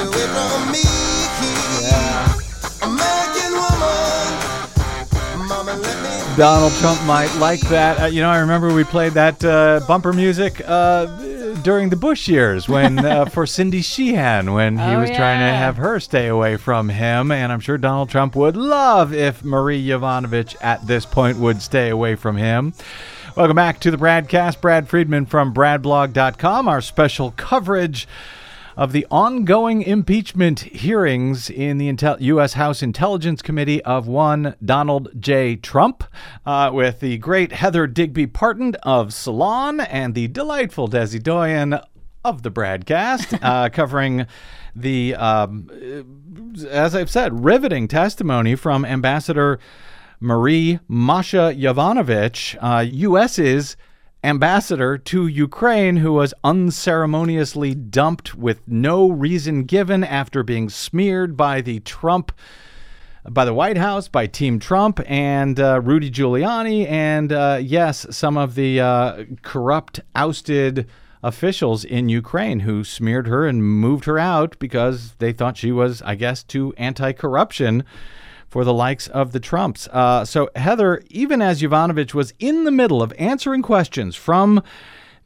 stay away from me. American woman, mama let me. Donald Trump might like that. Uh, you know, I remember we played that uh, bumper music uh, during the Bush years when uh, for Cindy Sheehan when he Oh, was trying to have her stay away from him. And I'm sure Donald Trump would love if Marie Yovanovitch at this point would stay away from him. Welcome back to the BradCast. Brad Friedman from BradBlog.com. Our special coverage of the ongoing impeachment hearings in the Intel- U.S. House Intelligence Committee of one Donald J. Trump, uh, with the great Heather Digby Parton of Salon and the delightful Desi Doyen of the BradCast, uh, covering the, um, as I've said, riveting testimony from Ambassador Marie Masha Yovanovitch, uh, U.S.'s ambassador to Ukraine, who was unceremoniously dumped with no reason given after being smeared by the Trump. By the White House, by Team Trump, and uh, Rudy Giuliani, and uh, yes, some of the uh, corrupt, ousted officials in Ukraine who smeared her and moved her out because they thought she was, I guess, too anti corruption for the likes of the Trumps. Uh, so, Heather, even as Yovanovitch was in the middle of answering questions from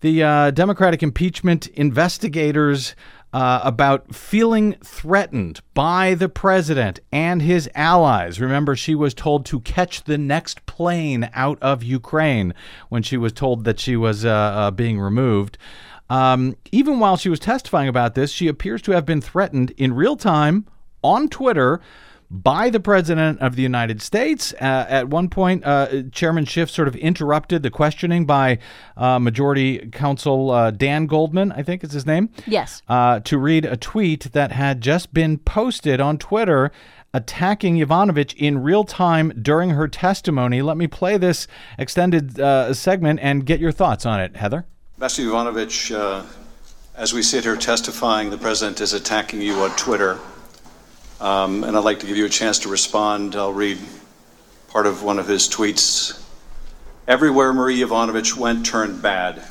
the uh, Democratic impeachment investigators uh, about feeling threatened by the president and his allies. Remember, she was told to catch the next plane out of Ukraine when she was told that she was uh, uh, being removed. Um, even while she was testifying about this, she appears to have been threatened in real time on Twitter by the President of the United States. Uh, at one point, uh, Chairman Schiff sort of interrupted the questioning by uh, Majority Counsel uh, Dan Goldman, I think is his name. Yes. Uh, to read a tweet that had just been posted on Twitter attacking Yovanovitch in real time during her testimony. Let me play this extended uh, segment and get your thoughts on it, Heather. Ambassador Yovanovitch, uh, as we sit here testifying, the president is attacking you on Twitter. Um, and I'd like to give you a chance to respond. I'll read part of one of his tweets. Everywhere Marie Yovanovitch went turned bad.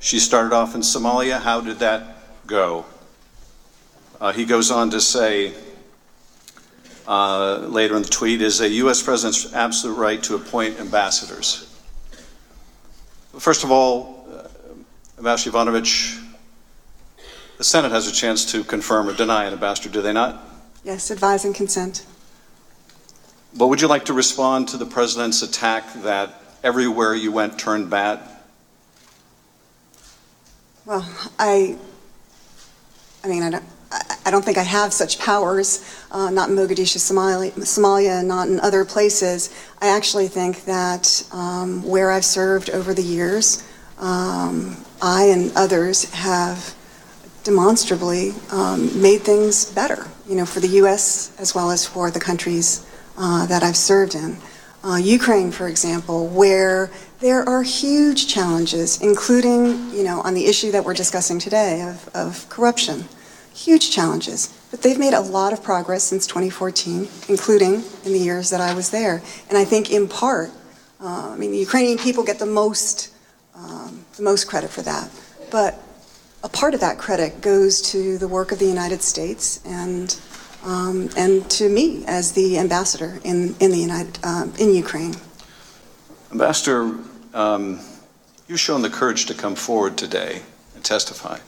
She started off in Somalia. How did that go? Uh, he goes on to say uh, later in the tweet is a U.S. president's absolute right to appoint ambassadors. First of all, uh, Ambassador Yovanovitch, the Senate has a chance to confirm or deny an ambassador, do they not? Yes, advise and consent. But would you like to respond to the president's attack that everywhere you went turned bad? Well, I, I mean, I don't, I, don't think I have such powers, uh, not in Mogadishu, Somalia, Somalia, not in other places. I actually think that um, where I've served over the years, um, I and others have demonstrably um, made things better, you know, for the U.S. as well as for the countries uh, that I've served in. Uh, Ukraine, for example, where there are huge challenges, including, you know, on the issue that we're discussing today of, of corruption, huge challenges. But they've made a lot of progress since 2014, including in the years that I was there. And I think in part, uh, I mean, the Ukrainian people get the most, um, the most credit for that. But a part of that credit goes to the work of the United States and um, and to me as the ambassador in in the United um, in Ukraine. Ambassador, um, you've shown the courage to come forward today and testify.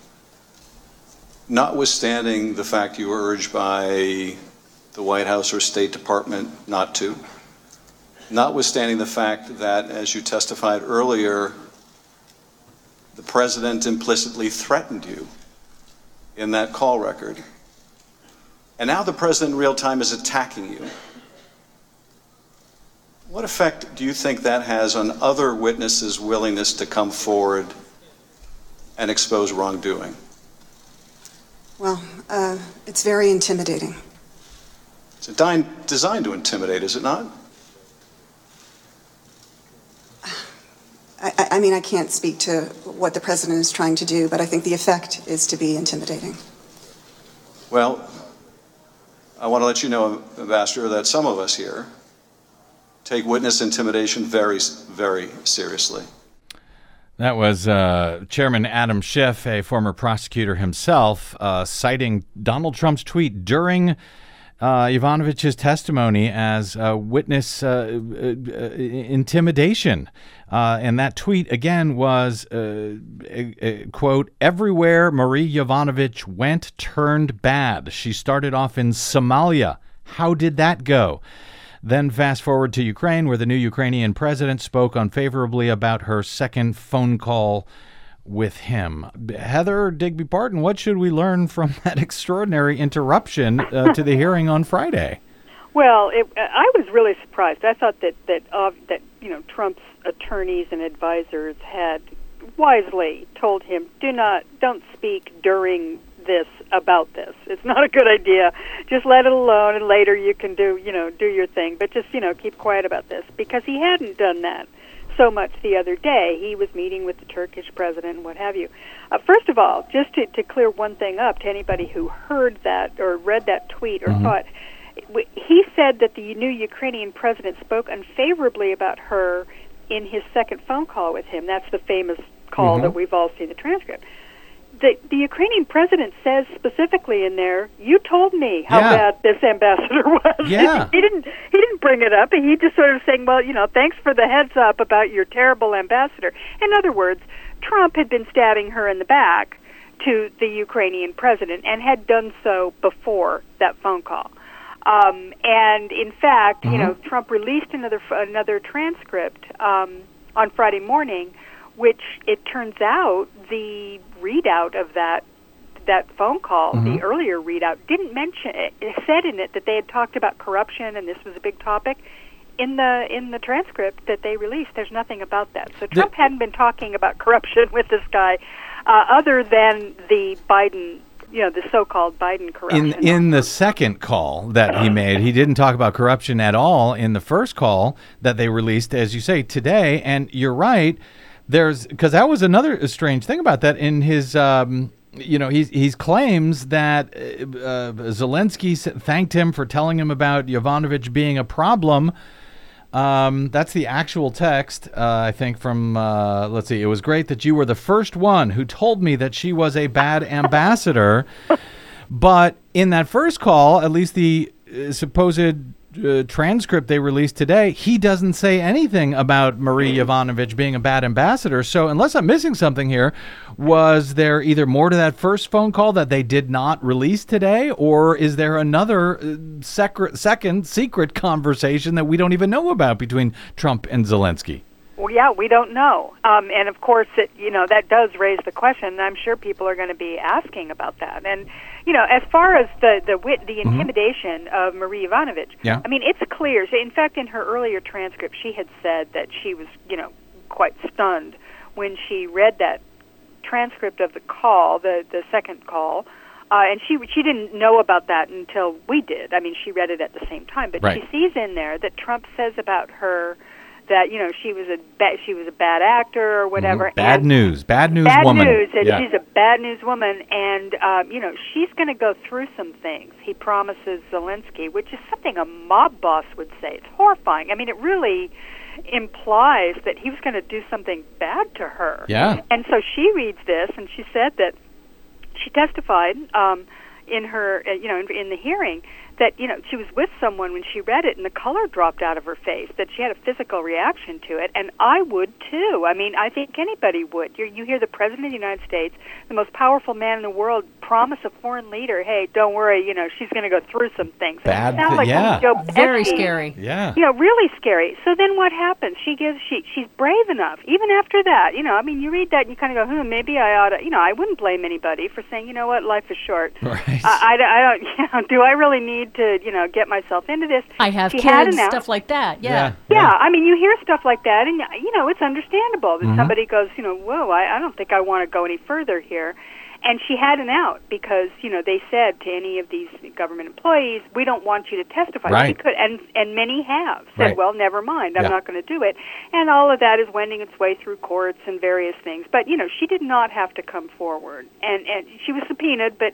Notwithstanding the fact you were urged by the White House or State Department not to, notwithstanding the fact that, as you testified earlier, the president implicitly threatened you in that call record. And now the president in real time is attacking you. What effect do you think that has on other witnesses' willingness to come forward and expose wrongdoing? Well, uh, it's very intimidating. It's designed to intimidate, is it not? I, I- I mean, I can't speak to what the president is trying to do, but I think the effect is to be intimidating. Well, I want to let you know, Ambassador, that some of us here take witness intimidation very, very seriously. That was uh, Chairman Adam Schiff, a former prosecutor himself, uh, citing Donald Trump's tweet during uh, Yovanovitch's testimony as uh, witness uh, uh, uh, intimidation. Uh, and that tweet again was a, a quote everywhere Marie Yovanovitch went turned bad. She started off in Somalia. How did that go? Then fast forward to Ukraine, where the new Ukrainian president spoke unfavorably about her second phone call with him. Heather Digby Parton, what should we learn from that extraordinary interruption uh, to the hearing on Friday? Well, it, I was really surprised. I thought that that uh, that you know Trump's attorneys and advisors had wisely told him, "Do not, don't speak during this about this. It's not a good idea. Just let it alone, and later you can do you know do your thing. But just you know keep quiet about this because he hadn't done that so much the other day. He was meeting with the Turkish president and what have you. Uh, first of all, just to, to clear one thing up to anybody who heard that or read that tweet or Mhm. thought, he said that the new Ukrainian president spoke unfavorably about her in his second phone call with him. That's the famous call Mhm. that we've all seen the transcript. The, the Ukrainian president says specifically in there, "You told me how Yeah. bad this ambassador was." Yeah. he didn't. He didn't bring it up. He just sort of saying, "Well, you know, thanks for the heads up about your terrible ambassador." In other words, Trump had been stabbing her in the back to the Ukrainian president and had done so before that phone call. Um, and in fact, you know, Trump released another another transcript um, on Friday morning, which it turns out the readout of that that phone call, the earlier readout, didn't mention it, it said in it that they had talked about corruption and this was a big topic. In the in the transcript that they released, there's nothing about that. So Trump hadn't been talking about corruption with this guy, uh, other than the Biden, you know, the so-called Biden corruption. In in the second call that he made, he didn't talk about corruption at all in the first call that they released, as you say, today. And you're right. There's because that was another strange thing about that in his. Um, you know, he's he's claims that uh, uh, Zelensky thanked him for telling him about Yovanovitch being a problem. Um, that's the actual text, uh, I think, from, uh, let's see, it was great that you were the first one who told me that she was a bad ambassador. But in that first call, at least the uh, supposed uh, transcript they released today, he doesn't say anything about Marie Yovanovitch being a bad ambassador. So, unless I'm missing something here, was there either more to that first phone call that they did not release today, or is there another uh, secret, second secret conversation that we don't even know about between Trump and Zelensky? Well, yeah, we don't know, um, and of course, it, you know that does raise the question. And I'm sure people are going to be asking about that. And you know, as far as the the wit, the intimidation of Marie Yovanovitch, Yeah. I mean, it's clear. In fact, in her earlier transcript, she had said that she was, you know, quite stunned when she read that transcript of the call, the the second call. Uh, and she she didn't know about that until we did. I mean, she read it at the same time, but Right. she sees in there that Trump says about her that you know she was a ba- she was a bad actor or whatever. Mhm. Bad and news. Bad news bad woman. news, and yeah. she's a bad news woman, and um, you know she's going to go through some things. He promises Zelensky, which is something a mob boss would say. It's horrifying. I mean, it really implies that he was going to do something bad to her. Yeah. And so she reads this, and she said that she testified um, in her, uh, you know, in, in the hearing that you know she was with someone when she read it, and the color dropped out of her face. That she had a physical reaction to it, and I would too. I mean, I think anybody would. You you hear the president of the United States, the most powerful man in the world, promise a foreign leader, "Hey, don't worry, you know, she's going to go through some things." Bad sounds thi- like yeah. Joe Very Pesci scary. yeah. you know, really scary. So then what happens? She gives she she's brave enough. Even after that, you know, I mean, you read that and you kind of go, hmm, maybe I ought to. You know, I wouldn't blame anybody for saying, you know what, life is short. Right. I, I, I don't. You know, do I really need to, you know, get myself into this? I have she had kids, an stuff like that. Yeah. yeah, I mean, you hear stuff like that, and you know, it's understandable Mm-hmm. that somebody goes, you know, whoa, I, I don't think I want to go any further here. And she had an out because you know they said to any of these government employees, "We don't want you to testify." She Right. could, and and many have said, Right. "Well, never mind, I'm Yeah. not going to do it." And all of that is wending its way through courts and various things. But you know, she did not have to come forward, and and she was subpoenaed, but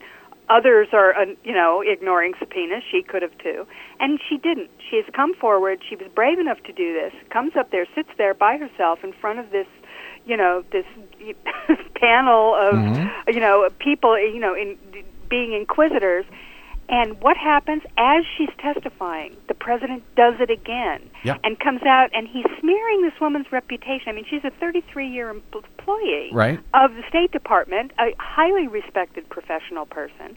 others are uh, you know ignoring subpoenas she could have too. And she didn't. She has come forward. She was brave enough to do this. Comes up there sits there by herself in front of this you know this panel of you know people you know in being inquisitors and what happens as she's testifying the president does it again Yep. and comes out and he's smearing this woman's reputation i mean she's a 33 year employee Right. of the State Department, a highly respected professional person,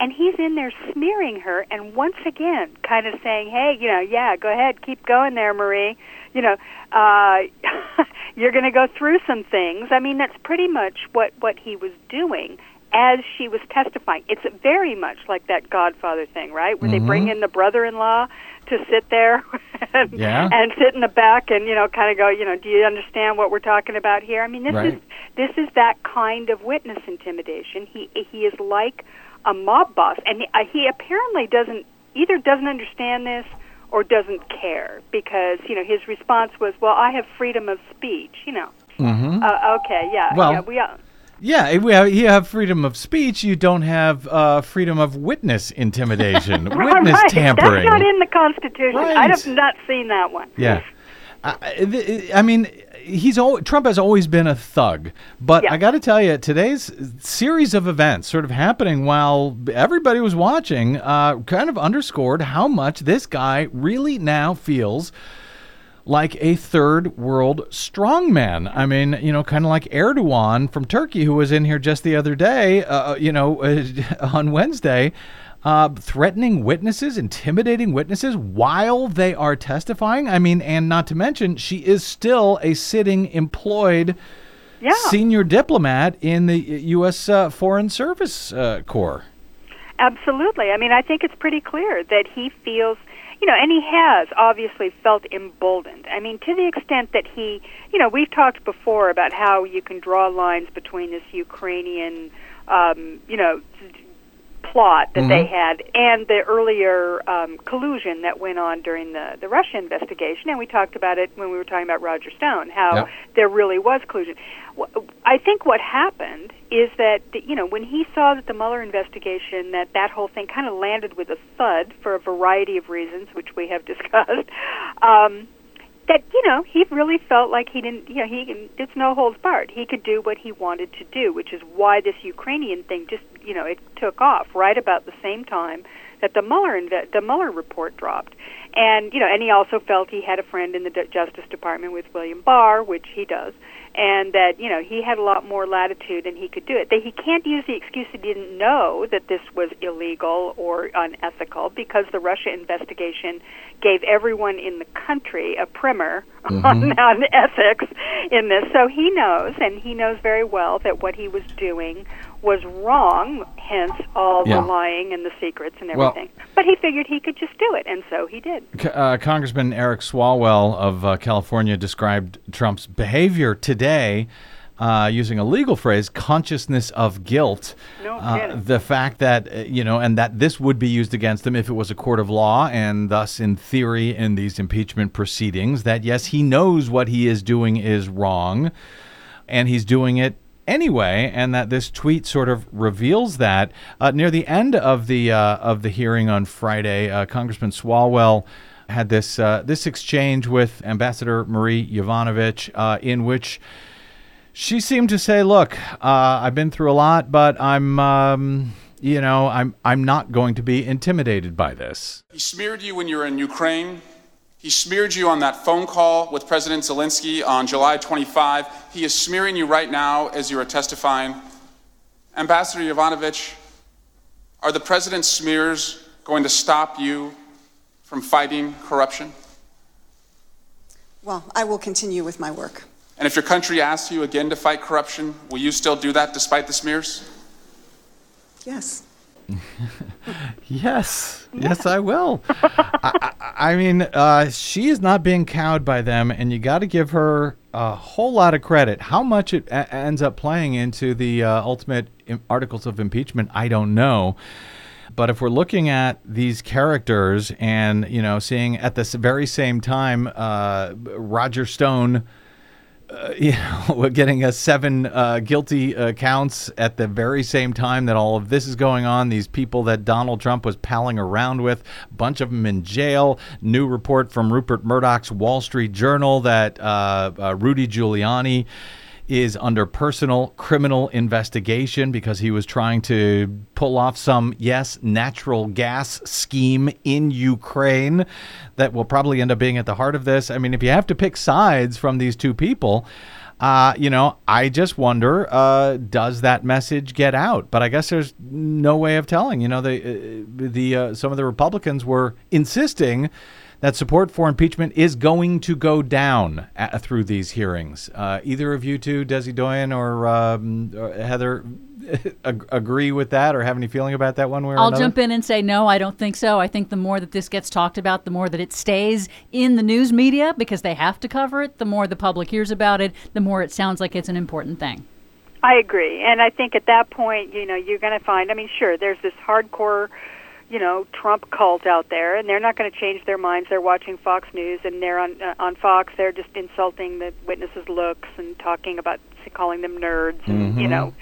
and he's in there smearing her and once again kind of saying, "Hey, you know, yeah, go ahead, keep going there, Marie. You know, uh, you're going to go through some things." I mean, that's pretty much what what he was doing as she was testifying. It's very much like that Godfather thing, right? Where they bring in the brother-in-law to sit there and, Yeah. and sit in the back and you know kind of go, you know, do you understand what we're talking about here? I mean, this Right. is this is that kind of witness intimidation. He he is like a mob boss, and he, uh, he apparently doesn't either doesn't understand this or doesn't care because you know his response was, "Well, I have freedom of speech," you know. Mm-hmm. Uh, okay, yeah, Well, yeah, we. Uh, Yeah, we have, you have freedom of speech. You don't have uh, freedom of witness intimidation, witness right. tampering. That's not in the Constitution. I have not seen that one. Yeah. I, I- I mean, he's al- Trump has always been a thug, but Yeah. I got to tell you, today's series of events, sort of happening while everybody was watching, uh, kind of underscored how much this guy really now feels like a third world strongman. I mean, you know, kind of like Erdogan from Turkey, who was in here just the other day, uh, you know, on Wednesday, uh, threatening witnesses, intimidating witnesses while they are testifying. I mean, and not to mention, she is still a sitting employed Yeah. senior diplomat in the U.S. Uh, Foreign Service uh, Corps. Absolutely. I mean, I think it's pretty clear that he feels, you know, and he has obviously felt emboldened. I mean, to the extent that he, you know, we've talked before about how you can draw lines between this Ukrainian, um, you know, plot that they had and the earlier um, collusion that went on during the, the Russia investigation. And we talked about it when we were talking about Roger Stone, how Yep. there really was collusion. I think what happened is that, you know, when he saw that the Mueller investigation, that that whole thing kind of landed with a thud for a variety of reasons, which we have discussed, um, that you know he really felt like he didn't you know he it's no holds barred. He could do what he wanted to do which is why this Ukrainian thing just you know it took off right about the same time that the Mueller inve- the Mueller report dropped. And you know and he also felt he had a friend in the Justice Department with William Barr which he does and that you know he had a lot more latitude and he could do it. That he can't use the excuse he didn't know that this was illegal or unethical because the Russia investigation gave everyone in the country a primer Mm-hmm. on, on ethics in this. So he knows, and he knows very well that what he was doing was wrong. Hence all Yeah. the lying and the secrets and Well- everything. but he figured he could just do it, and so he did. C- Uh, Congressman Eric Swalwell of uh, California described Trump's behavior today uh, using a legal phrase, consciousness of guilt. No Uh, the fact that, uh, you know, and that this would be used against him if it was a court of law, and thus, in theory, in these impeachment proceedings, that yes, he knows what he is doing is wrong, and he's doing it anyway, and that this tweet sort of reveals that. Uh, near the end of the uh, of the hearing on Friday, uh, Congressman Swalwell had this uh, this exchange with Ambassador Marie Yovanovitch, uh, in which she seemed to say, "Look, uh, I've been through a lot, but I'm." Um, you know, I'm I'm not going to be intimidated by this. He smeared you when you were in Ukraine. He smeared you on that phone call with President Zelensky on July 25. He is smearing you right now as you are testifying. Ambassador Yovanovitch, are the president's smears going to stop you from fighting corruption? Well, I will continue with my work. And if your country asks you again to fight corruption, will you still do that despite the smears? Yes. Yes, yes, I will. I, I, I mean, uh, she is not being cowed by them, and you got to give her a whole lot of credit. How much it a- ends up playing into the uh, ultimate im- articles of impeachment, I don't know. But if we're looking at these characters and you know seeing at this very same time uh, Roger Stone uh, you know, we're getting a seven uh, guilty uh, counts at the very same time that all of this is going on. These people that Donald Trump was palling around with, bunch of them in jail. New report from Rupert Murdoch's Wall Street Journal that uh, uh, Rudy Giuliani is under personal criminal investigation because he was trying to pull off some, yes, natural gas scheme in Ukraine that will probably end up being at the heart of this. I mean, if you have to pick sides from these two people, uh, you know, I just wonder, uh, does that message get out? But I guess there's no way of telling. You know, the uh, the uh, some of the Republicans were insisting that support for impeachment is going to go down a through these hearings. Uh, either of you two, Desi Doyen or, um, or Heather, agree with that or have any feeling about that one way or I'll another? jump in and say no, I don't think so. I think the more that this gets talked about, the more that it stays in the news media because they have to cover it. The more the public hears about it, the more it sounds like it's an important thing. I agree, and I think at that point, you know, you're going to find. I mean, sure, there's this hardcore, you know, Trump cult out there, and they're not going to change their minds. They're watching Fox News, and they're on uh, on Fox. They're just insulting the witnesses' looks and talking about calling them nerds, and you know,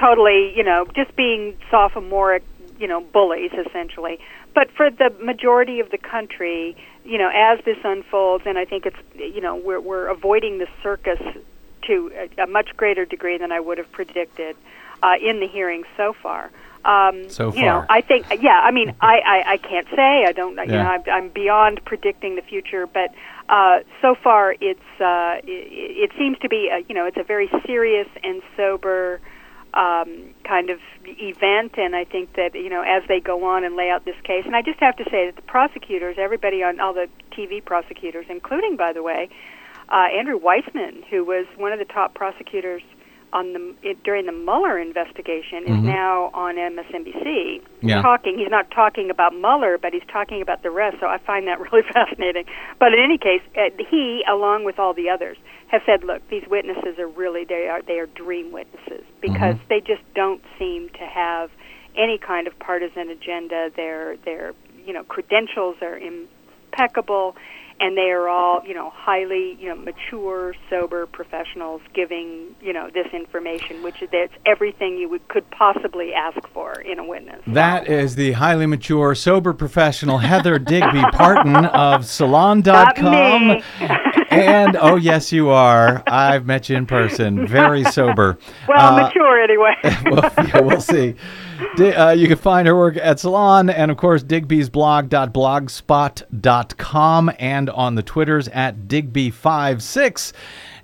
totally, you know, just being sophomoric, you know, bullies essentially. But for the majority of the country, you know, as this unfolds, and I think it's, you know, we're we're avoiding the circus to a, a much greater degree than I would have predicted uh, in the hearings so far. Um, So you know, far. I think, yeah. I mean, I, I, I can't say. I don't. You know, I'm, I'm beyond predicting the future, but uh, so far, it's uh, it, it seems to be, a, you know, it's a very serious and sober um, kind of event, and I think that you know, as they go on and lay out this case, and I just have to say that the prosecutors, everybody on all the TV prosecutors, including, by the way, uh, Andrew Weissmann, who was one of the top prosecutors on the it, during the Mueller investigation, is now on MSNBC Yeah. talking. He's not talking about Mueller, but he's talking about the rest. So I find that really fascinating. But in any case, uh, he, along with all the others, have said, "Look, these witnesses are really they are they are dream witnesses because they just don't seem to have any kind of partisan agenda. Their their you know credentials are impeccable." And they are all you know highly you know mature sober professionals giving you know this information which is that's everything you would could possibly ask for in a witness That is the highly mature, sober professional Heather Digby Parton of Salon.com. and oh, yes, you are. I've met you in person. Very sober. well Uh, mature anyway well, yeah, we'll see. Uh, you can find her work at Salon and, of course, digby'sblog.blogspot.com and on the Twitters at Digby56.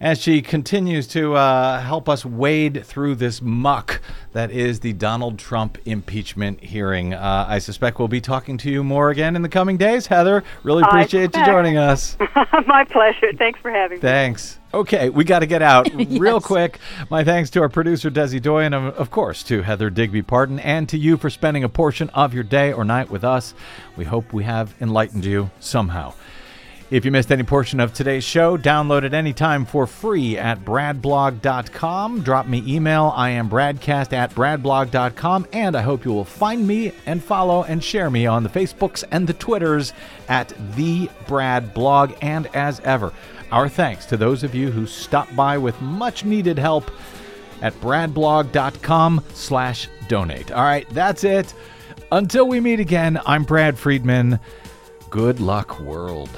as she continues to uh, help us wade through this muck that is the Donald Trump impeachment hearing. Uh, I suspect we'll be talking to you more again in the coming days. Heather, really appreciate you joining us. My pleasure. Thanks for having me. Thanks. Okay, we got to get out real quick. My thanks to our producer, Desi Doyen, and of course to Heather Digby Parton, and to you for spending a portion of your day or night with us. We hope we have enlightened you somehow. If you missed any portion of today's show, download it anytime for free at bradblog.com. Drop me email. I am bradcast at bradblog.com. And I hope you will find me and follow and share me on the Facebooks and the Twitters at the Brad Blog. And as ever, our thanks to those of you who stopped by with much needed help at bradblog.com slash donate. All right, that's it. Until we meet again, I'm Brad Friedman. Good luck, world.